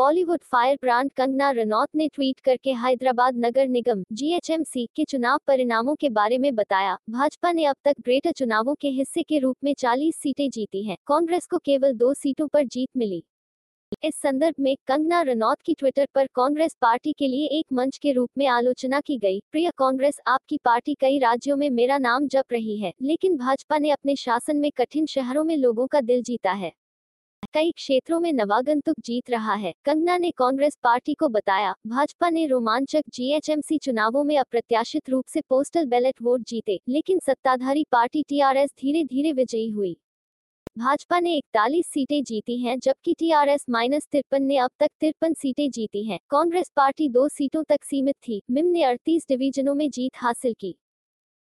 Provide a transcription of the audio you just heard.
Bollywood fire brand Kangana Ranaut ने tweet करके हैदराबाद नगर निगम GHMC के चुनाव परिणामों के बारे में बताया, भाजपा ने अब तक ग्रेटर चुनावों के हिस्से के रूप में 40 सीटें जीती हैं, कांग्रेस को केवल दो सीटों पर जीत मिली। इस संदर्भ में कंगना रनौत की ट्विटर पर कांग्रेस पार्टी के लिए एक मंच के रूप में आलोचना की गई, प्रिय कांग्रेस, आपकी पार्टी कई राज्यों में मेरा नाम जप रही है, लेकिन भाजपा ने अपने शासन में कठिन शहरों में लोगों का दिल जीता है। कई क्षेत्रों में नवागंतुक जीत रहा है। कंगना ने कांग्रेस पार्टी को बताया, भाजपा ने रोमांचक जीएचएमसी चुनावों में अप्रत्याशित रूप से पोस्टल बैलेट वोट जीते, लेकिन सत्ताधारी पार्टी टीआरएस धीरे धीरे विजयी हुई। भाजपा ने इकतालीस सीटें जीती हैं, जबकि टीआरएस माइनस तिरपन ने अब तक तिरपन सीटें जीती हैं। कांग्रेस पार्टी दो सीटों तक सीमित थी। मिम ने अड़तीस डिवीजनों में जीत हासिल की।